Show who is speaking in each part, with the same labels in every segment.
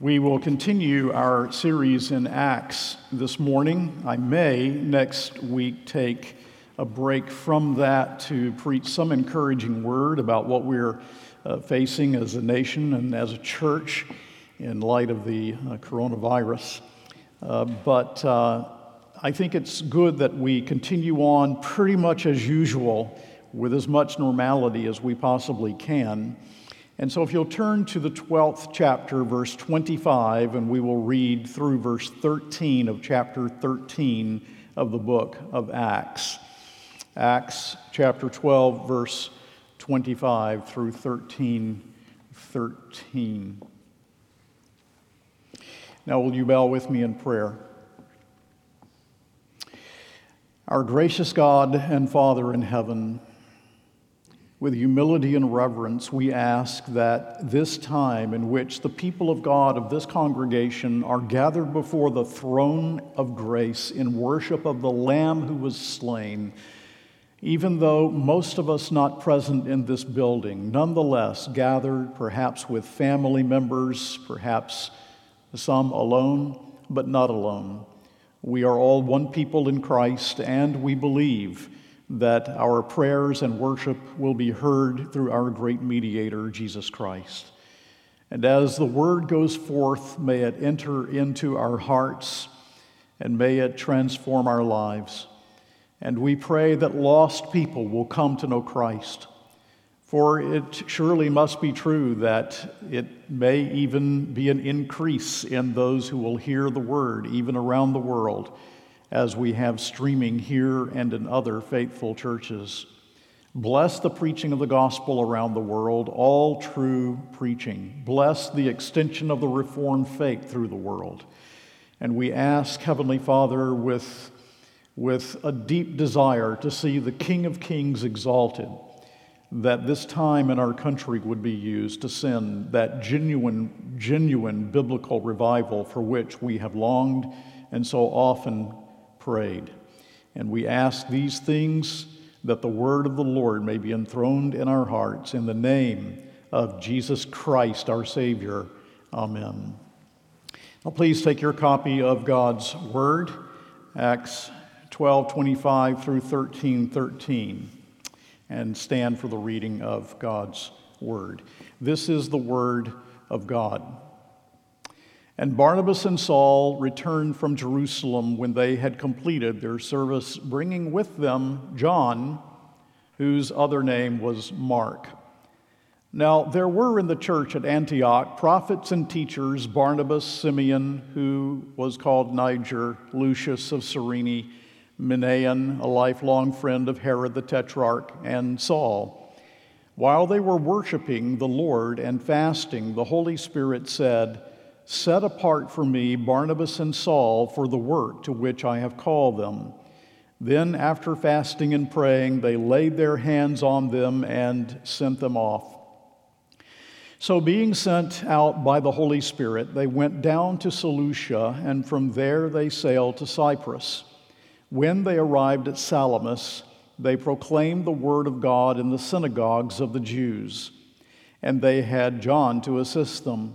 Speaker 1: We will continue our series in Acts this morning. I may next week take a break from that to preach some encouraging word about what we're uh, facing as a nation and as a church in light of the uh, coronavirus. Uh, but uh, I think it's good that we continue on pretty much as usual with as much normality as we possibly can. And so, if you'll turn to the 12th chapter, verse 25, and we will read through verse 13 of chapter 13 of the book of Acts. Acts chapter 12, verse 25 through 13 13. Now, will you bow with me in prayer? Our gracious God and Father in heaven, with humility and reverence, we ask that this time in which the people of God of this congregation are gathered before the throne of grace in worship of the Lamb who was slain, even though most of us not present in this building, nonetheless gathered perhaps with family members, perhaps some alone, but not alone. We are all one people in Christ, and we believe that our prayers and worship will be heard through our great mediator, Jesus Christ. And as the word goes forth, may it enter into our hearts and may it transform our lives. And we pray that lost people will come to know Christ. For it surely must be true that it may even be an increase in those who will hear the word, even around the world as we have streaming here and in other faithful churches. Bless the preaching of the gospel around the world, all true preaching. Bless the extension of the Reformed faith through the world. And we ask, Heavenly Father, with, with a deep desire to see the King of Kings exalted, that this time in our country would be used to send that genuine, genuine biblical revival for which we have longed and so often prayed. And we ask these things that the word of the Lord may be enthroned in our hearts in the name of Jesus Christ, our Savior. Amen. Now, please take your copy of God's Word, Acts 12 25 through 13 13, and stand for the reading of God's Word. This is the Word of God. And Barnabas and Saul returned from Jerusalem when they had completed their service, bringing with them John, whose other name was Mark. Now, there were in the church at Antioch prophets and teachers Barnabas, Simeon, who was called Niger, Lucius of Cyrene, Manaen, a lifelong friend of Herod the Tetrarch, and Saul. While they were worshiping the Lord and fasting, the Holy Spirit said, Set apart for me Barnabas and Saul for the work to which I have called them. Then, after fasting and praying, they laid their hands on them and sent them off. So, being sent out by the Holy Spirit, they went down to Seleucia, and from there they sailed to Cyprus. When they arrived at Salamis, they proclaimed the word of God in the synagogues of the Jews, and they had John to assist them.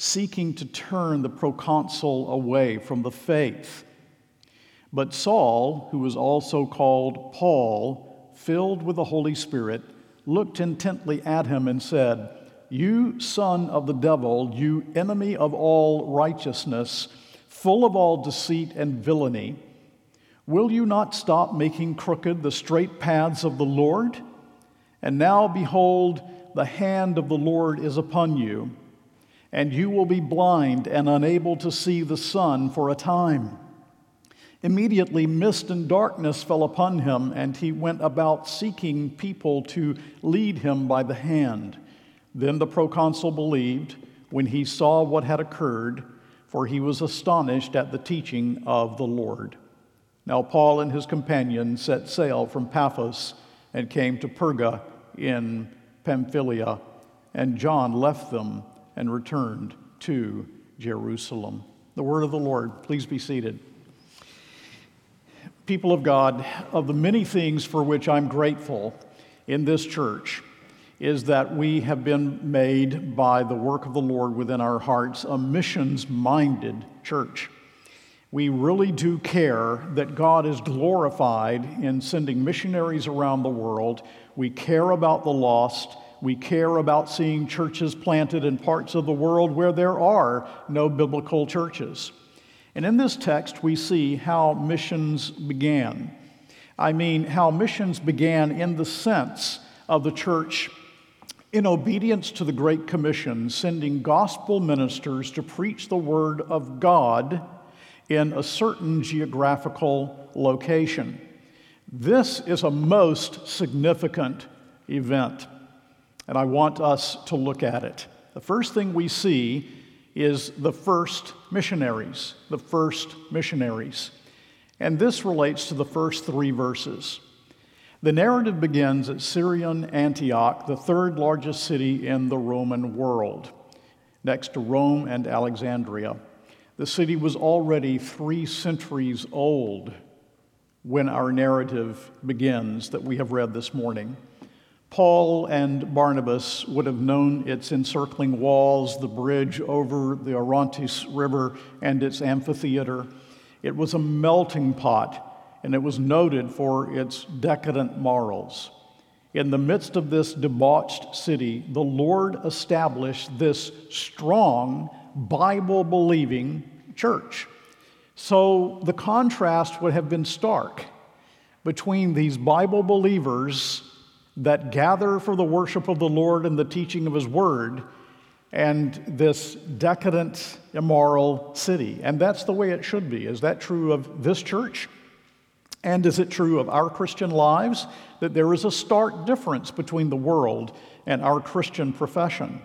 Speaker 1: seeking to turn the proconsul away from the faith. But Saul, who was also called Paul, filled with the Holy Spirit, looked intently at him and said, You son of the devil, you enemy of all righteousness, full of all deceit and villainy, will you not stop making crooked the straight paths of the Lord? And now, behold, the hand of the Lord is upon you and you will be blind and unable to see the sun for a time. Immediately, mist and darkness fell upon him, and he went about seeking people to lead him by the hand. Then the proconsul believed when he saw what had occurred, for he was astonished at the teaching of the Lord. Now, Paul and his companions set sail from Paphos and came to Perga in Pamphylia, and John left them and returned to Jerusalem. The word of the Lord. Please be seated. People of God, of the many things for which I'm grateful in this church, is that we have been made by the work of the Lord within our hearts a missions minded church. We really do care that God is glorified in sending missionaries around the world. We care about the lost. We care about seeing churches planted in parts of the world where there are no biblical churches. And in this text, we see how missions began. I mean, how missions began in the sense of the church in obedience to the Great Commission, sending gospel ministers to preach the Word of God in a certain geographical location. This is a most significant event, and I want us to look at it. The first thing we see is the first missionaries, the first missionaries. And this relates to the first three verses. The narrative begins at Syrian Antioch, the third largest city in the Roman world, next to Rome and Alexandria. The city was already three centuries old when our narrative begins that we have read this morning. Paul and Barnabas would have known its encircling walls, the bridge over the Orontes River, and its amphitheater. It was a melting pot, and it was noted for its decadent morals. In the midst of this debauched city, the Lord established this strong, Bible believing church. So the contrast would have been stark between these Bible believers that gather for the worship of the Lord and the teaching of His Word and this decadent, immoral city. And that's the way it should be. Is that true of this church? And is it true of our Christian lives that there is a stark difference between the world and our Christian profession?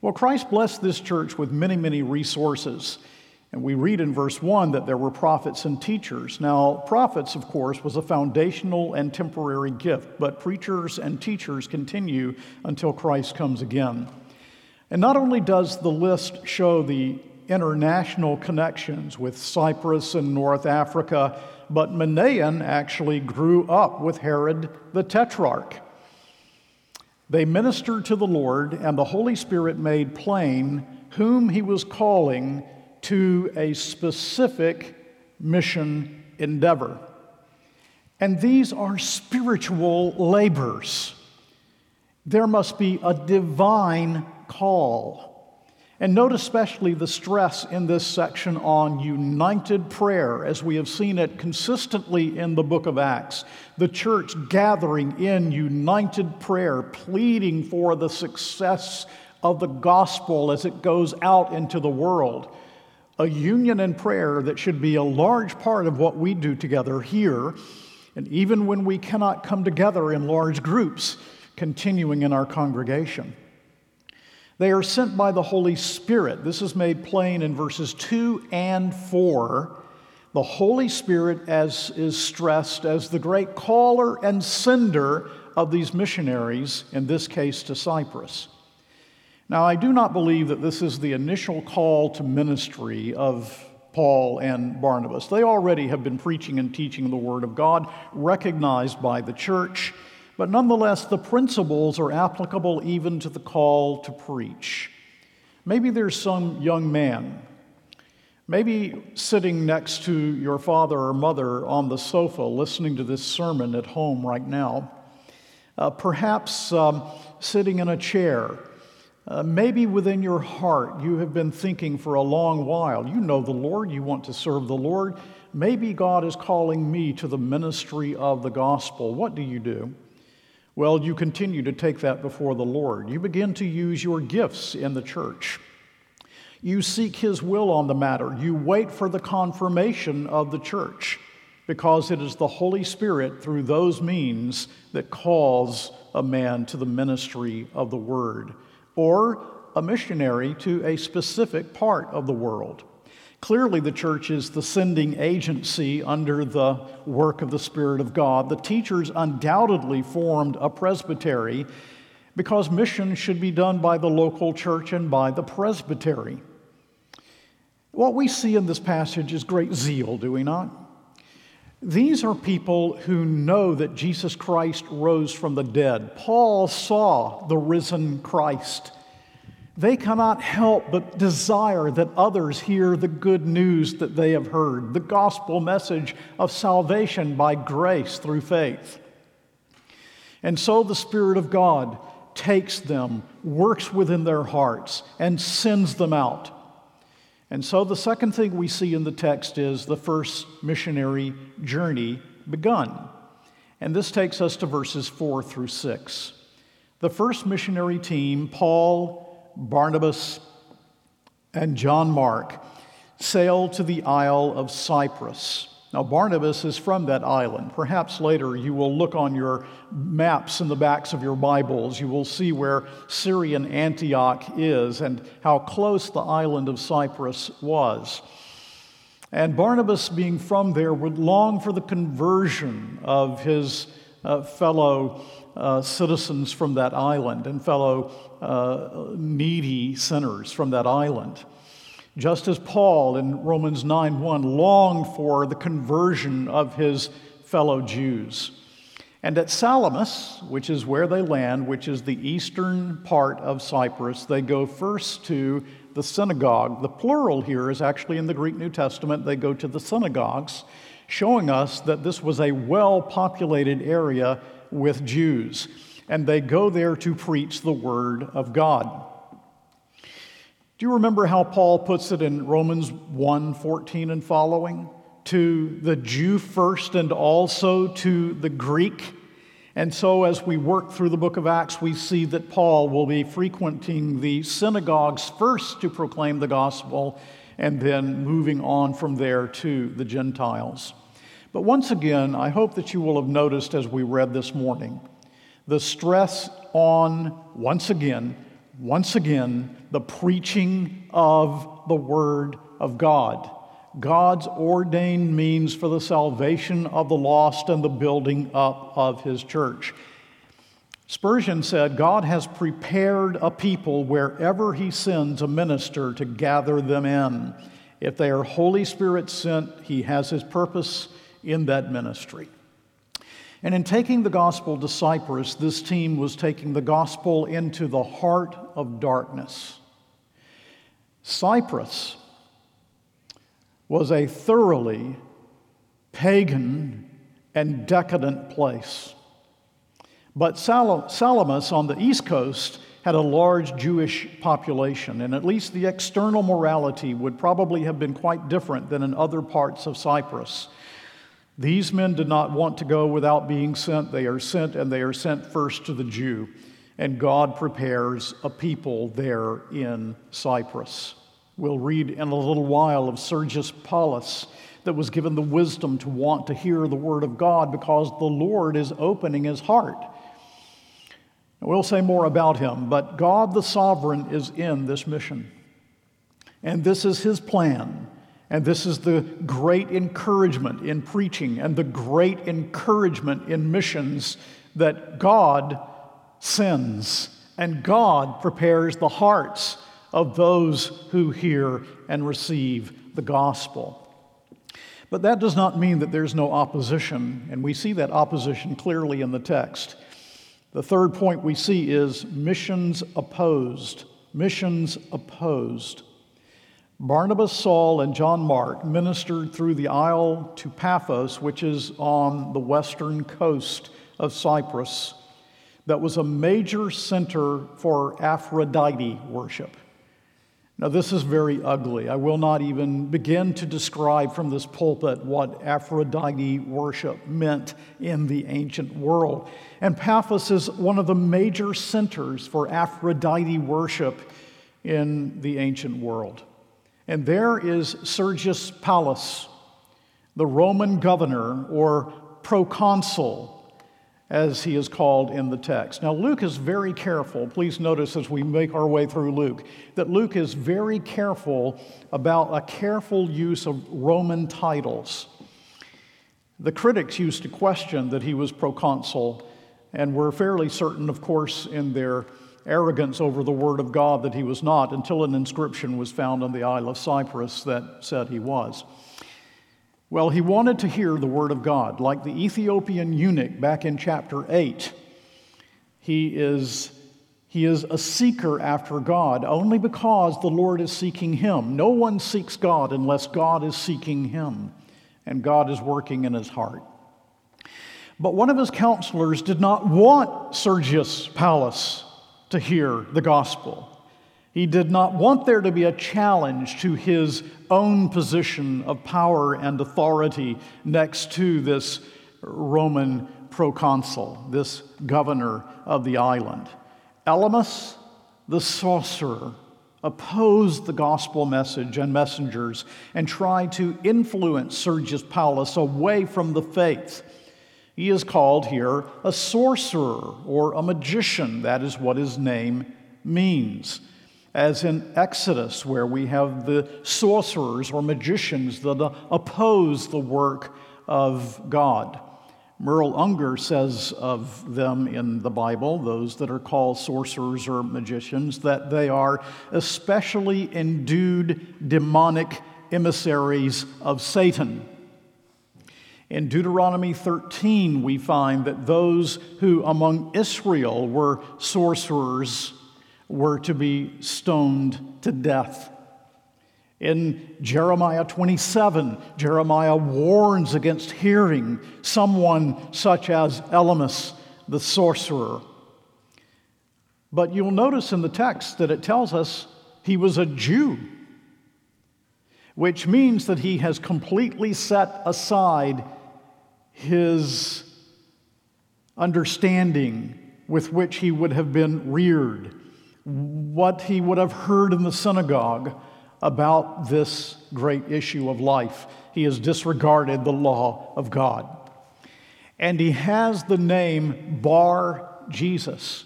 Speaker 1: Well, Christ blessed this church with many, many resources. And we read in verse 1 that there were prophets and teachers. Now, prophets, of course, was a foundational and temporary gift, but preachers and teachers continue until Christ comes again. And not only does the list show the international connections with Cyprus and North Africa, but Manaen actually grew up with Herod the Tetrarch. They ministered to the Lord, and the Holy Spirit made plain whom he was calling to a specific mission endeavor. And these are spiritual labors. There must be a divine call. And note especially the stress in this section on united prayer, as we have seen it consistently in the book of Acts. The church gathering in united prayer, pleading for the success of the gospel as it goes out into the world. A union in prayer that should be a large part of what we do together here, and even when we cannot come together in large groups, continuing in our congregation. They are sent by the Holy Spirit. This is made plain in verses 2 and 4. The Holy Spirit, as is stressed, as the great caller and sender of these missionaries, in this case to Cyprus. Now, I do not believe that this is the initial call to ministry of Paul and Barnabas. They already have been preaching and teaching the Word of God, recognized by the church. But nonetheless, the principles are applicable even to the call to preach. Maybe there's some young man, maybe sitting next to your father or mother on the sofa listening to this sermon at home right now. Uh, perhaps um, sitting in a chair. Uh, maybe within your heart you have been thinking for a long while. You know the Lord, you want to serve the Lord. Maybe God is calling me to the ministry of the gospel. What do you do? Well, you continue to take that before the Lord. You begin to use your gifts in the church. You seek His will on the matter. You wait for the confirmation of the church because it is the Holy Spirit through those means that calls a man to the ministry of the Word or a missionary to a specific part of the world. Clearly, the church is the sending agency under the work of the Spirit of God. The teachers undoubtedly formed a presbytery because mission should be done by the local church and by the presbytery. What we see in this passage is great zeal, do we not? These are people who know that Jesus Christ rose from the dead. Paul saw the risen Christ. They cannot help but desire that others hear the good news that they have heard, the gospel message of salvation by grace through faith. And so the Spirit of God takes them, works within their hearts, and sends them out. And so the second thing we see in the text is the first missionary journey begun. And this takes us to verses 4 through 6. The first missionary team, Paul, Barnabas, and John Mark sailed to the Isle of Cyprus. Now, Barnabas is from that island. Perhaps later you will look on your maps in the backs of your Bibles. You will see where Syrian Antioch is and how close the island of Cyprus was. And Barnabas, being from there, would long for the conversion of his uh, fellow uh, citizens from that island and fellow uh, needy sinners from that island. Just as Paul in Romans 9 1 longed for the conversion of his fellow Jews. And at Salamis, which is where they land, which is the eastern part of Cyprus, they go first to the synagogue. The plural here is actually in the Greek New Testament. They go to the synagogues, showing us that this was a well populated area with Jews, and they go there to preach the Word of God. Do you remember how Paul puts it in Romans 1 14 and following? To the Jew first and also to the Greek. And so, as we work through the book of Acts, we see that Paul will be frequenting the synagogues first to proclaim the gospel and then moving on from there to the Gentiles. But once again, I hope that you will have noticed as we read this morning the stress on, once again, once again, the preaching of the Word of God. God's ordained means for the salvation of the lost and the building up of His church. Spurgeon said, God has prepared a people wherever He sends a minister to gather them in. If they are Holy Spirit sent, He has His purpose in that ministry. And in taking the gospel to Cyprus, this team was taking the gospel into the heart of darkness. Cyprus was a thoroughly pagan and decadent place. But Salamis on the east coast had a large Jewish population, and at least the external morality would probably have been quite different than in other parts of Cyprus. These men did not want to go without being sent. They are sent, and they are sent first to the Jew. And God prepares a people there in Cyprus. We'll read in a little while of Sergius Paulus that was given the wisdom to want to hear the word of God because the Lord is opening his heart. We'll say more about him, but God the sovereign is in this mission. And this is his plan and this is the great encouragement in preaching and the great encouragement in missions that God sends and God prepares the hearts of those who hear and receive the gospel. But that does not mean that there's no opposition, and we see that opposition clearly in the text. The third point we see is missions opposed. Missions opposed. Barnabas, Saul, and John Mark ministered through the isle to Paphos, which is on the western coast of Cyprus, that was a major center for Aphrodite worship. Now, this is very ugly. I will not even begin to describe from this pulpit what Aphrodite worship meant in the ancient world. And Paphos is one of the major centers for Aphrodite worship in the ancient world. And there is Sergius Paulus, the Roman governor or proconsul. as he is called in the text. Now, Luke is very careful. Please notice as we make our way through Luke that Luke is very careful about a careful use of Roman titles. The critics used to question that he was proconsul and were fairly certain, of course, in their arrogance over the Word of God that he was not until an inscription was found on the Isle of Cyprus that said he was. Well, he wanted to hear the word of God. Like the Ethiopian eunuch back in chapter 8, he is, he is a seeker after God only because the Lord is seeking him. No one seeks God unless God is seeking him, and God is working in his heart. But one of his counselors did not want Sergius Paulus to hear the gospel. He did not want there to be a challenge to his own position of power and authority next to this Roman proconsul, this governor of the island. Elymas, the sorcerer, opposed the gospel message and messengers and tried to influence Sergius Paulus away from the faith. He is called here a sorcerer or a magician. That is what his name means as in Exodus, where we have the sorcerers or magicians that oppose the work of God. Merrill Unger says of them in the Bible, those that are called sorcerers or magicians, that they are especially endued demonic emissaries of Satan. In Deuteronomy 13, we find that those who among Israel were sorcerers were to be stoned to death. In Jeremiah 27, Jeremiah warns against hearing someone such as Elymas, the sorcerer. But you'll notice in the text that it tells us he was a Jew, which means that he has completely set aside his understanding with which he would have been reared what he would have heard in the synagogue about this great issue of life. He has disregarded the law of God. And he has the name Bar Jesus.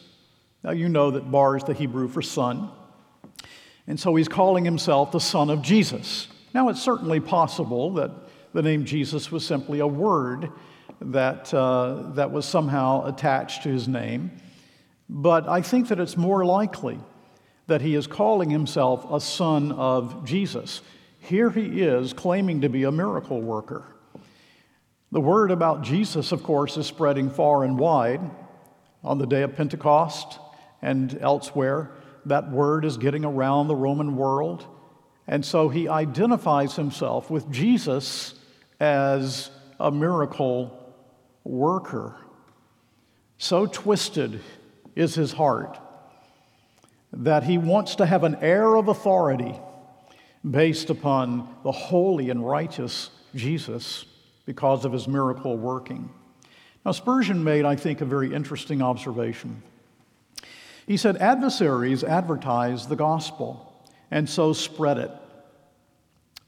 Speaker 1: Now, you know that Bar is the Hebrew for son. And so he's calling himself the son of Jesus. Now, it's certainly possible that the name Jesus was simply a word that, uh, that was somehow attached to his name. But I think that it's more likely that he is calling himself a son of Jesus. Here he is claiming to be a miracle worker. The word about Jesus, of course, is spreading far and wide. On the day of Pentecost and elsewhere, that word is getting around the Roman world. And so he identifies himself with Jesus as a miracle worker. So twisted is his heart. That he wants to have an air of authority based upon the holy and righteous Jesus because of his miracle working. Now, Spurgeon made, I think, a very interesting observation. He said, Adversaries advertise the gospel and so spread it.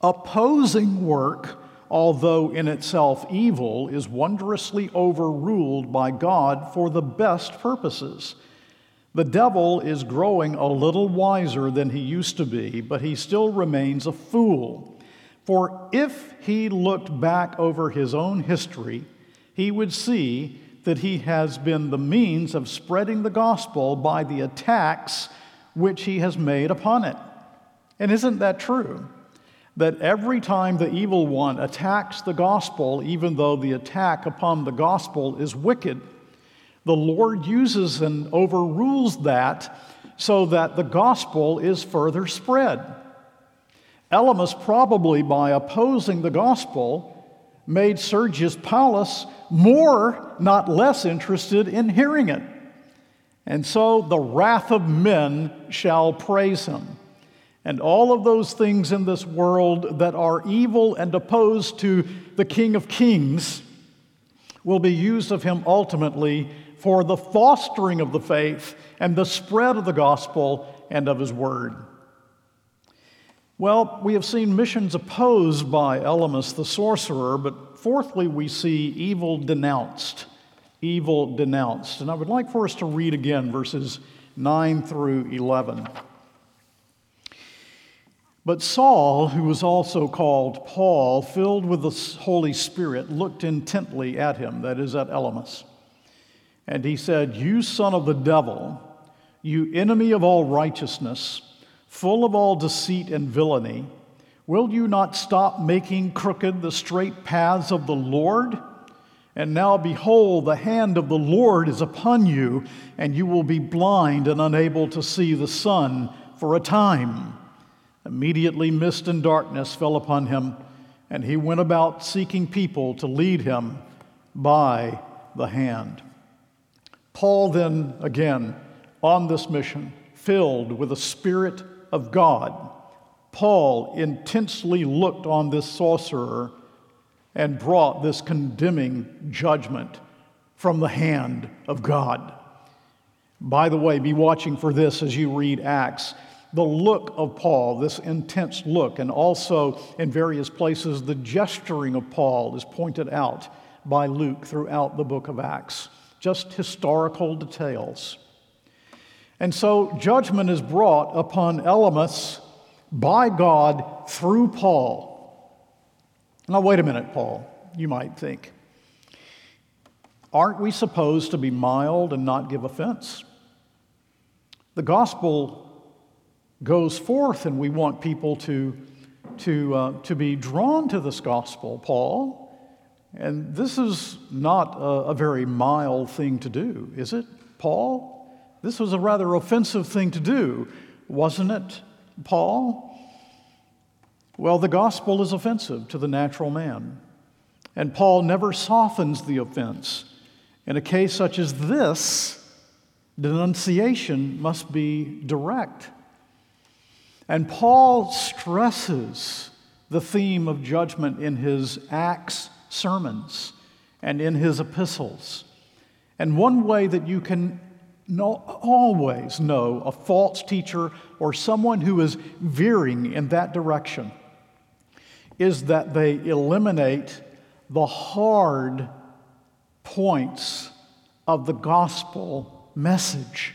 Speaker 1: Opposing work although in itself evil, is wondrously overruled by God for the best purposes. The devil is growing a little wiser than he used to be, but he still remains a fool. For if he looked back over his own history, he would see that he has been the means of spreading the gospel by the attacks which he has made upon it. And isn't that true? That every time the evil one attacks the gospel, even though the attack upon the gospel is wicked, the Lord uses and overrules that so that the gospel is further spread. Elymas, probably by opposing the gospel, made Sergius Paulus more, not less, interested in hearing it. And so the wrath of men shall praise him. And all of those things in this world that are evil and opposed to the King of Kings will be used of him ultimately for the fostering of the faith and the spread of the gospel and of his word. Well, we have seen missions opposed by Elymas the sorcerer, but fourthly, we see evil denounced evil denounced. And I would like for us to read again verses 9 through 11. But Saul, who was also called Paul, filled with the Holy Spirit, looked intently at him, that is, at Elymas. And he said, You son of the devil, you enemy of all righteousness, full of all deceit and villainy, will you not stop making crooked the straight paths of the Lord? And now, behold, the hand of the Lord is upon you, and you will be blind and unable to see the sun for a time. Immediately, mist and darkness fell upon him, and he went about seeking people to lead him by the hand. Paul, then, again, on this mission, filled with the Spirit of God, Paul intensely looked on this sorcerer and brought this condemning judgment from the hand of God. By the way, be watching for this as you read Acts. The look of Paul, this intense look, and also in various places, the gesturing of Paul is pointed out by Luke throughout the book of Acts. Just historical details. And so judgment is brought upon Elymas by God through Paul. Now, wait a minute, Paul, you might think. Aren't we supposed to be mild and not give offense? The gospel goes forth, and we want people to, to, uh, to be drawn to this gospel, Paul. And this is not a, a very mild thing to do, is it, Paul? This was a rather offensive thing to do, wasn't it, Paul? Well, the gospel is offensive to the natural man. And Paul never softens the offense. In a case such as this, denunciation must be direct. And Paul stresses the theme of judgment in his Acts sermons and in his epistles. And one way that you can know, always know a false teacher or someone who is veering in that direction is that they eliminate the hard points of the gospel message.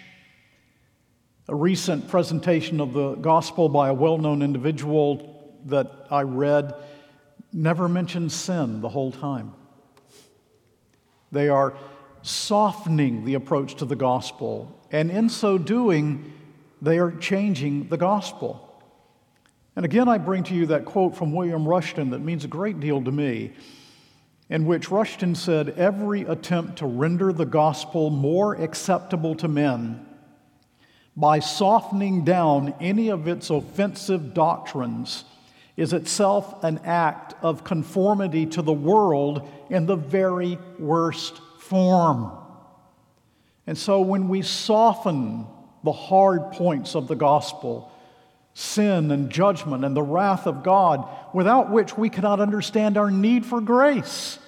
Speaker 1: A recent presentation of the gospel by a well known individual that I read never mentioned sin the whole time. They are softening the approach to the gospel, and in so doing, they are changing the gospel. And again, I bring to you that quote from William Rushton that means a great deal to me, in which Rushton said, Every attempt to render the gospel more acceptable to men by softening down any of its offensive doctrines is itself an act of conformity to the world in the very worst form. And so when we soften the hard points of the gospel, sin and judgment and the wrath of God, without which we cannot understand our need for grace,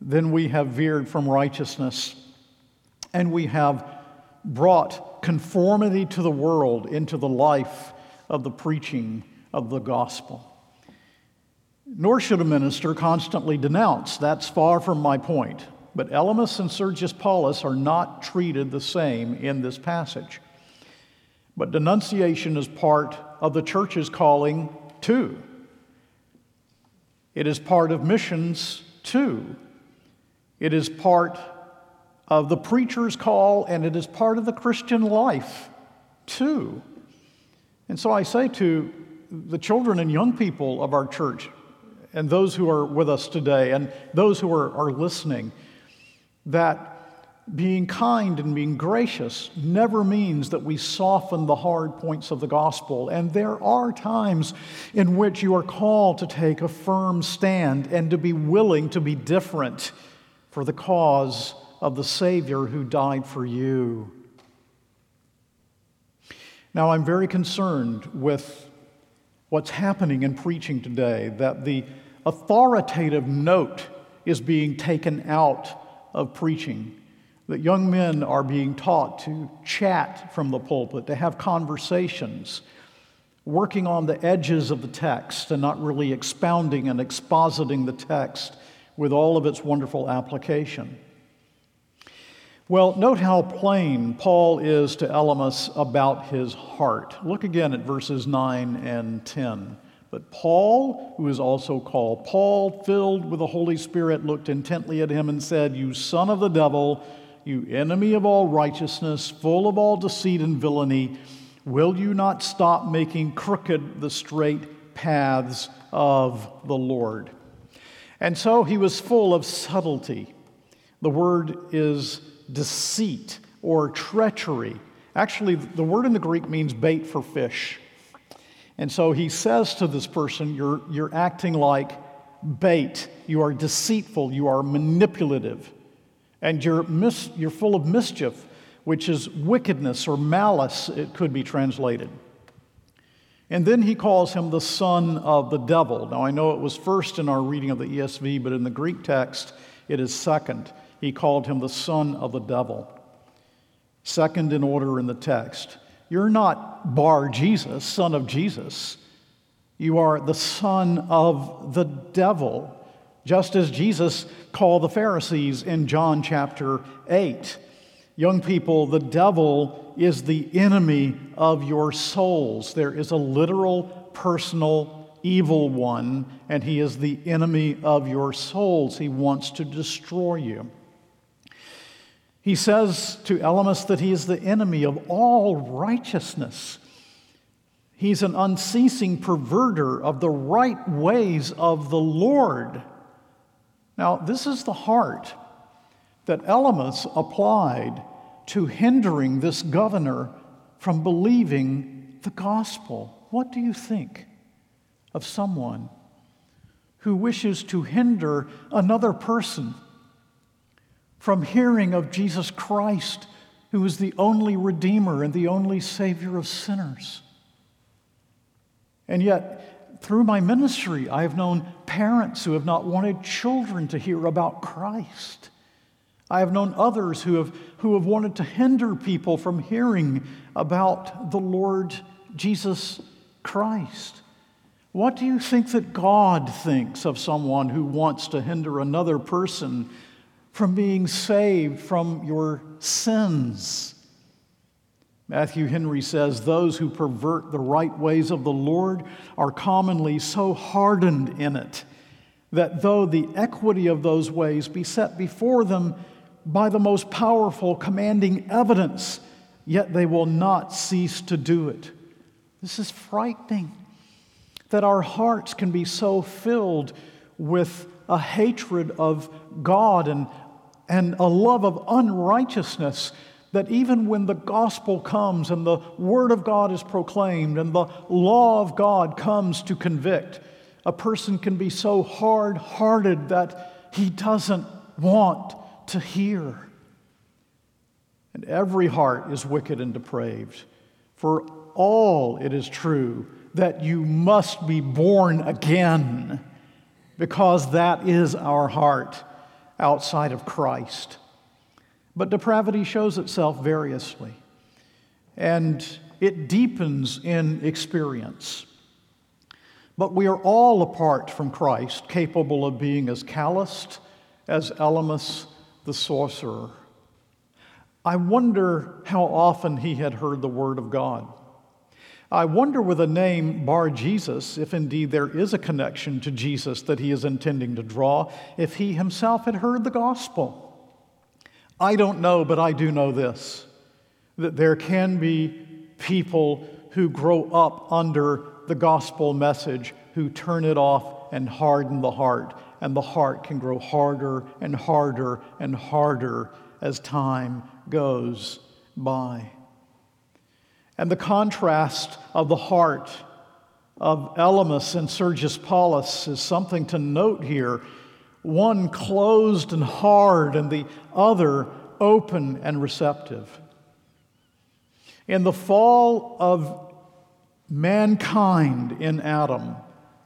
Speaker 1: then we have veered from righteousness and we have brought conformity to the world into the life of the preaching of the gospel. Nor should a minister constantly denounce. That's far from my point. But Elymas and Sergius Paulus are not treated the same in this passage. But denunciation is part of the church's calling too. It is part of missions too. It is part of the preacher's call, and it is part of the Christian life, too. And so I say to the children and young people of our church, and those who are with us today, and those who are, are listening, that being kind and being gracious never means that we soften the hard points of the gospel. And there are times in which you are called to take a firm stand and to be willing to be different for the cause of the Savior who died for you. Now, I'm very concerned with what's happening in preaching today, that the authoritative note is being taken out of preaching. That young men are being taught to chat from the pulpit, to have conversations, working on the edges of the text and not really expounding and expositing the text with all of its wonderful application. Well, note how plain Paul is to Elymas about his heart. Look again at verses 9 and 10. But Paul, who is also called Paul, filled with the Holy Spirit, looked intently at him and said, You son of the devil, you enemy of all righteousness, full of all deceit and villainy, will you not stop making crooked the straight paths of the Lord? And so he was full of subtlety. The word is deceit or treachery. Actually, the word in the Greek means bait for fish. And so he says to this person, You're, you're acting like bait. You are deceitful. You are manipulative. And you're, mis- you're full of mischief, which is wickedness or malice, it could be translated. And then he calls him the son of the devil. Now, I know it was first in our reading of the ESV, but in the Greek text, it is second. He called him the son of the devil. Second in order in the text. You're not Bar Jesus, son of Jesus. You are the son of the devil, just as Jesus called the Pharisees in John chapter 8. Young people, the devil is the enemy of your souls. There is a literal, personal, evil one, and he is the enemy of your souls. He wants to destroy you. He says to Elymas that he is the enemy of all righteousness. He's an unceasing perverter of the right ways of the Lord. Now, this is the heart that Elymas applied to hindering this governor from believing the gospel. What do you think of someone who wishes to hinder another person? From hearing of Jesus Christ, who is the only Redeemer and the only Savior of sinners. And yet, through my ministry, I have known parents who have not wanted children to hear about Christ. I have known others who have, who have wanted to hinder people from hearing about the Lord Jesus Christ. What do you think that God thinks of someone who wants to hinder another person from being saved from your sins. Matthew Henry says, Those who pervert the right ways of the Lord are commonly so hardened in it that though the equity of those ways be set before them by the most powerful commanding evidence, yet they will not cease to do it. This is frightening that our hearts can be so filled with a hatred of God and and a love of unrighteousness that even when the gospel comes and the word of God is proclaimed and the law of God comes to convict, a person can be so hard hearted that he doesn't want to hear. And every heart is wicked and depraved. For all it is true that you must be born again, because that is our heart outside of Christ. But depravity shows itself variously, and it deepens in experience. But we are all apart from Christ, capable of being as calloused as Elymas the sorcerer. I wonder how often he had heard the word of God. I wonder with a name Bar Jesus if indeed there is a connection to Jesus that he is intending to draw, if he himself had heard the gospel. I don't know, but I do know this that there can be people who grow up under the gospel message who turn it off and harden the heart, and the heart can grow harder and harder and harder as time goes by. And the contrast of the heart of Elymas and Sergius Paulus is something to note here. One closed and hard, and the other open and receptive. In the fall of mankind in Adam,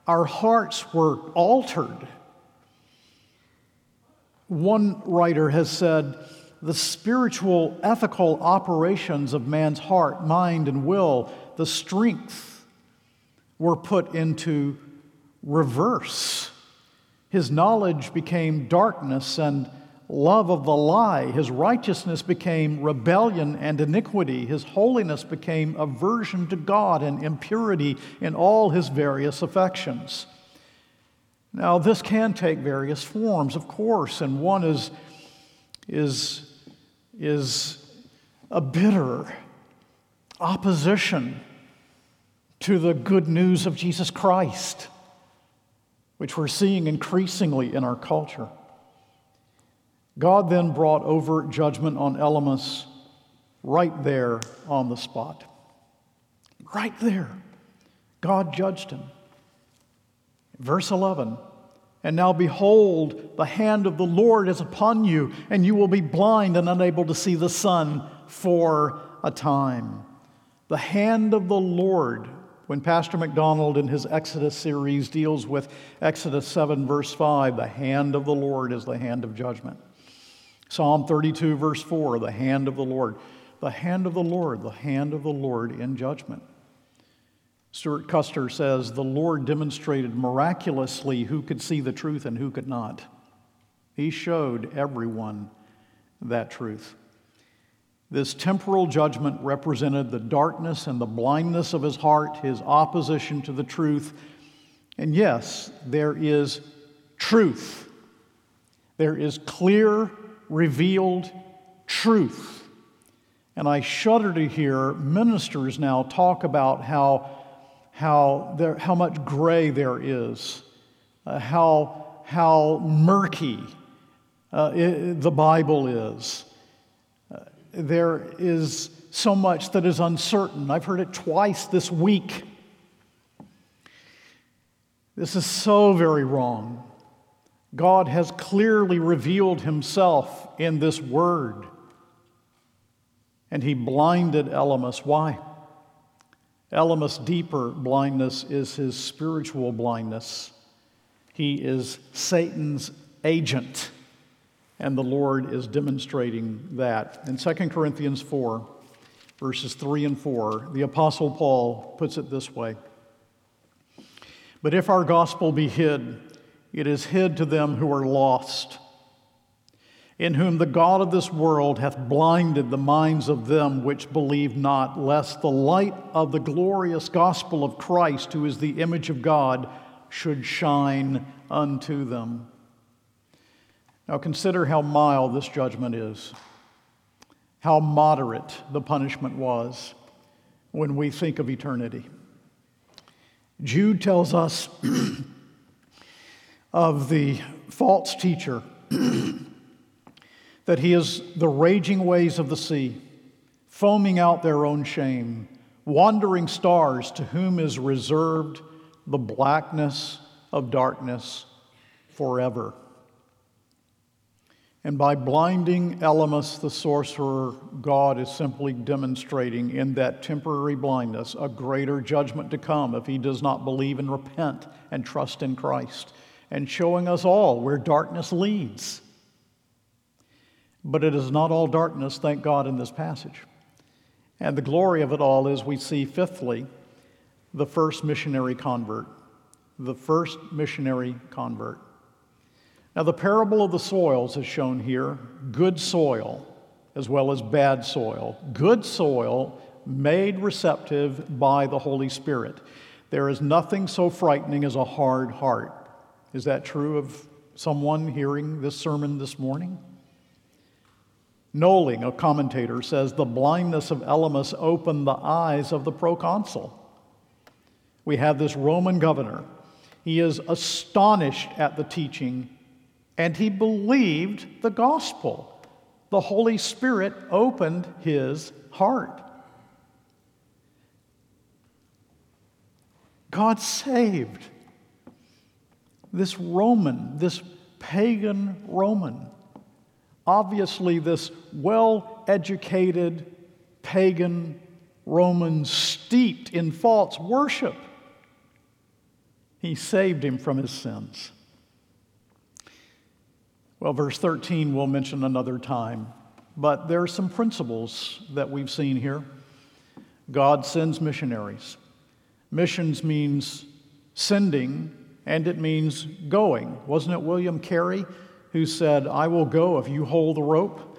Speaker 1: our hearts were altered. One writer has said, the spiritual, ethical operations of man's heart, mind, and will, the strength, were put into reverse. His knowledge became darkness, and love of the lie. His righteousness became rebellion and iniquity. His holiness became aversion to God and impurity in all his various affections. Now, this can take various forms, of course, and one is, is, is a bitter opposition to the good news of Jesus Christ, which we're seeing increasingly in our culture. God then brought overt judgment on Elymas right there on the spot. Right there. God judged him. Verse 11 And now behold, the hand of the Lord is upon you, and you will be blind and unable to see the sun for a time. The hand of the Lord, when Pastor McDonald in his Exodus series deals with Exodus 7, verse 5, the hand of the Lord is the hand of judgment. Psalm 32, verse 4, the hand of the Lord. The hand of the Lord, the hand of the Lord in judgment. Stewart Custer says, The Lord demonstrated miraculously who could see the truth and who could not. He showed everyone that truth. This temporal judgment represented the darkness and the blindness of his heart, his opposition to the truth. And yes, there is truth. There is clear, revealed truth. And I shudder to hear ministers now talk about how how, there, how much gray there is, uh, how, how murky uh, it, the Bible is. Uh, there is so much that is uncertain. I've heard it twice this week. This is so very wrong. God has clearly revealed himself in this word. And he blinded Elymas. Why? Elymas' deeper blindness is his spiritual blindness. He is Satan's agent, and the Lord is demonstrating that. In 2 Corinthians 4, verses 3 and 4, the Apostle Paul puts it this way But if our gospel be hid, it is hid to them who are lost in whom the God of this world hath blinded the minds of them which believe not, lest the light of the glorious gospel of Christ, who is the image of God, should shine unto them. Now consider how mild this judgment is, how moderate the punishment was when we think of eternity. Jude tells us of the false teacher that he is the raging waves of the sea, foaming out their own shame, wandering stars to whom is reserved the blackness of darkness forever. And by blinding Elymas the sorcerer, God is simply demonstrating in that temporary blindness a greater judgment to come if he does not believe and repent and trust in Christ, and showing us all where darkness leads. But it is not all darkness, thank God, in this passage. And the glory of it all is we see, fifthly, the first missionary convert. The first missionary convert. Now, the parable of the soils is shown here good soil as well as bad soil. Good soil made receptive by the Holy Spirit. There is nothing so frightening as a hard heart. Is that true of someone hearing this sermon this morning? Knowling, a commentator, says the blindness of Elymas opened the eyes of the proconsul. We have this Roman governor. He is astonished at the teaching and he believed the gospel. The Holy Spirit opened his heart. God saved this Roman, this pagan Roman Obviously, this well educated pagan Roman steeped in false worship. He saved him from his sins. Well, verse 13 we'll mention another time, but there are some principles that we've seen here. God sends missionaries. Missions means sending, and it means going. Wasn't it William Carey who said, I will go if you hold the rope.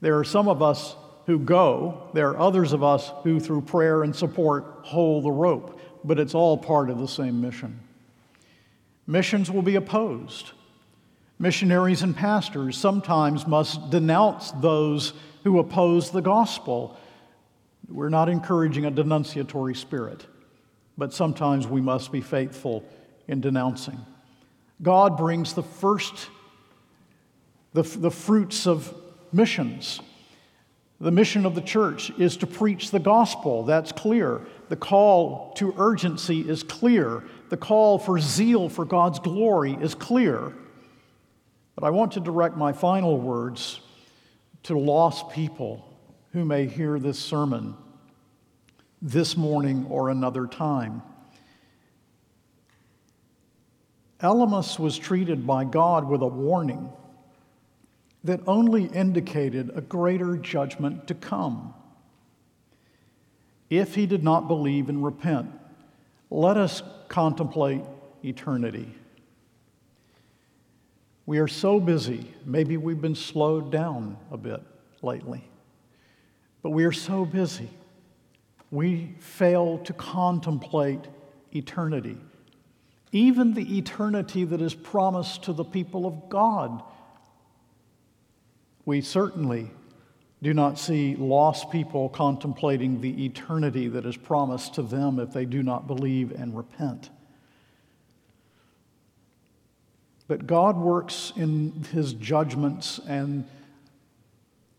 Speaker 1: There are some of us who go, there are others of us who, through prayer and support, hold the rope, but it's all part of the same mission. Missions will be opposed. Missionaries and pastors sometimes must denounce those who oppose the gospel. We're not encouraging a denunciatory spirit, but sometimes we must be faithful in denouncing. God brings the first, the, the fruits of missions. The mission of the church is to preach the gospel. That's clear. The call to urgency is clear. The call for zeal for God's glory is clear. But I want to direct my final words to lost people who may hear this sermon this morning or another time. Elymas was treated by God with a warning that only indicated a greater judgment to come. If he did not believe and repent, let us contemplate eternity. We are so busy, maybe we've been slowed down a bit lately, but we are so busy, we fail to contemplate eternity even the eternity that is promised to the people of God. We certainly do not see lost people contemplating the eternity that is promised to them if they do not believe and repent. But God works in his judgments, and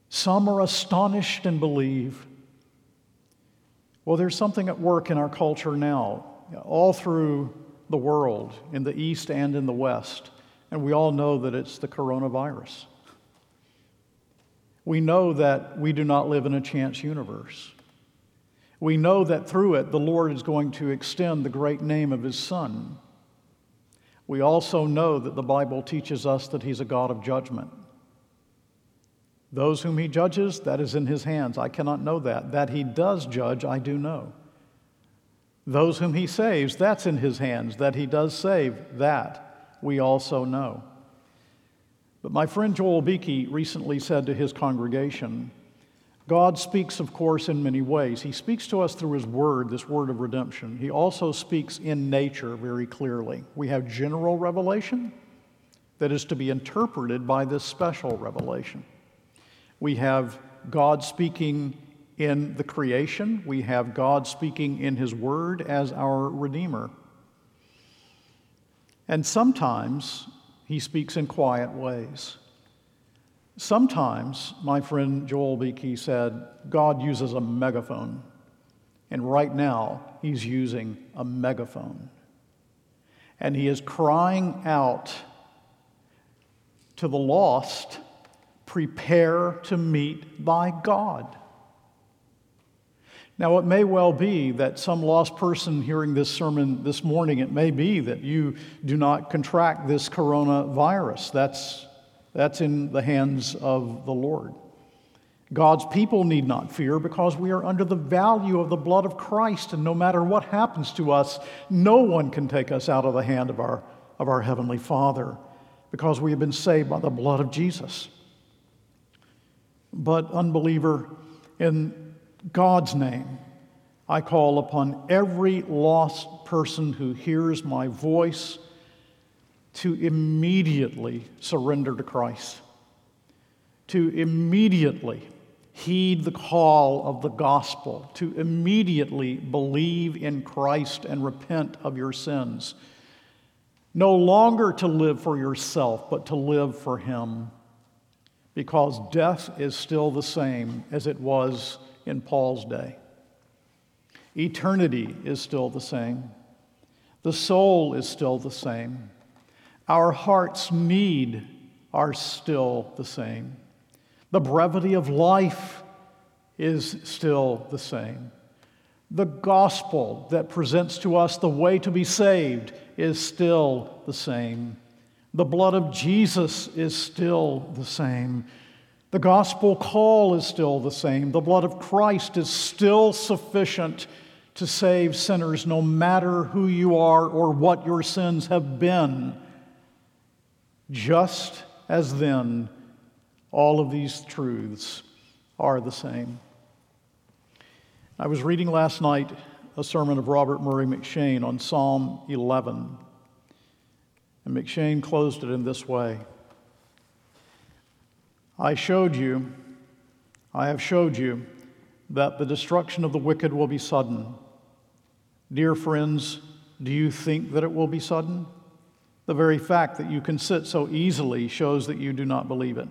Speaker 1: some are astonished and believe. Well, there's something at work in our culture now, all through the world, in the East and in the West. And we all know that it's the coronavirus. We know that we do not live in a chance universe. We know that through it, the Lord is going to extend the great name of His Son. We also know that the Bible teaches us that He's a God of judgment. Those whom He judges, that is in His hands. I cannot know that. That He does judge, I do know. Those whom he saves, that's in his hands. That he does save, that we also know. But my friend Joel Beeke recently said to his congregation, God speaks, of course, in many ways. He speaks to us through His Word, this Word of redemption. He also speaks in nature very clearly. We have general revelation that is to be interpreted by this special revelation. We have God speaking in the creation, we have God speaking in His Word as our Redeemer. And sometimes He speaks in quiet ways. Sometimes, my friend Joel Beeke said, God uses a megaphone. And right now, He's using a megaphone. And He is crying out to the lost prepare to meet thy God. Now, it may well be that some lost person hearing this sermon this morning, it may be that you do not contract this coronavirus. That's, that's in the hands of the Lord. God's people need not fear because we are under the value of the blood of Christ, and no matter what happens to us, no one can take us out of the hand of our, of our Heavenly Father because we have been saved by the blood of Jesus. But, unbeliever, in God's name, I call upon every lost person who hears my voice to immediately surrender to Christ, to immediately heed the call of the gospel, to immediately believe in Christ and repent of your sins. No longer to live for yourself, but to live for Him, because death is still the same as it was in Paul's day. Eternity is still the same. The soul is still the same. Our heart's need are still the same. The brevity of life is still the same. The gospel that presents to us the way to be saved is still the same. The blood of Jesus is still the same. The gospel call is still the same. The blood of Christ is still sufficient to save sinners, no matter who you are or what your sins have been. just as then all of these truths are the same. I was reading last night a sermon of Robert Murray M'Cheyne on Psalm 11. And McShane closed it in this way I showed you, I have showed you that the destruction of the wicked will be sudden. Dear friends, do you think that it will be sudden? The very fact that you can sit so easily shows that you do not believe it.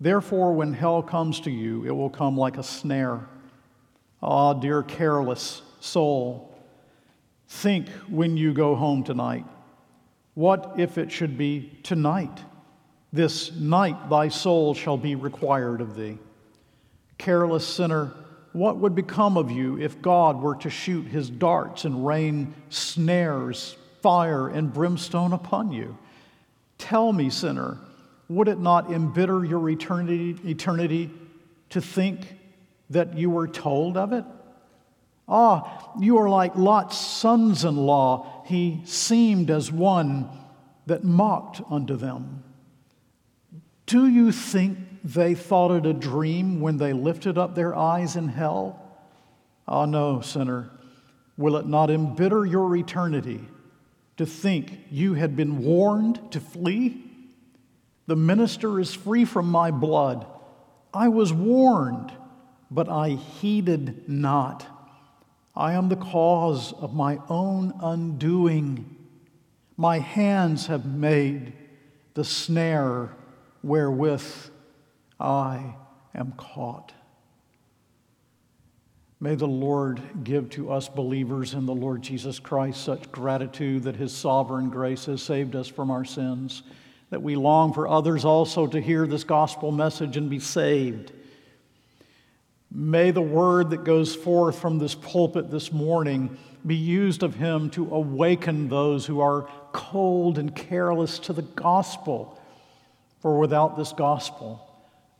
Speaker 1: Therefore, when hell comes to you, it will come like a snare. Ah, dear careless soul, think when you go home tonight. What if it should be tonight? This night thy soul shall be required of thee. Careless sinner, what would become of you if God were to shoot his darts and rain snares, fire, and brimstone upon you? Tell me, sinner, would it not embitter your eternity, eternity to think that you were told of it? Ah, you are like Lot's sons in law. He seemed as one that mocked unto them. Do you think they thought it a dream when they lifted up their eyes in hell? Ah, no, sinner. Will it not embitter your eternity to think you had been warned to flee? The minister is free from my blood. I was warned, but I heeded not. I am the cause of my own undoing. My hands have made the snare wherewith I am caught. May the Lord give to us believers in the Lord Jesus Christ such gratitude that his sovereign grace has saved us from our sins, that we long for others also to hear this gospel message and be saved. May the word that goes forth from this pulpit this morning be used of him to awaken those who are cold and careless to the gospel. For without this gospel,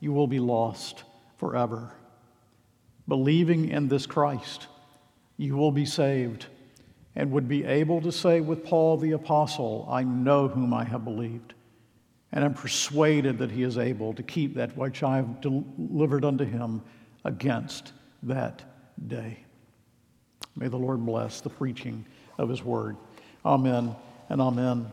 Speaker 1: you will be lost forever. Believing in this Christ, you will be saved and would be able to say with Paul the Apostle, I know whom I have believed, and am persuaded that he is able to keep that which I have delivered unto him against that day. May the Lord bless the preaching of his word. Amen and amen.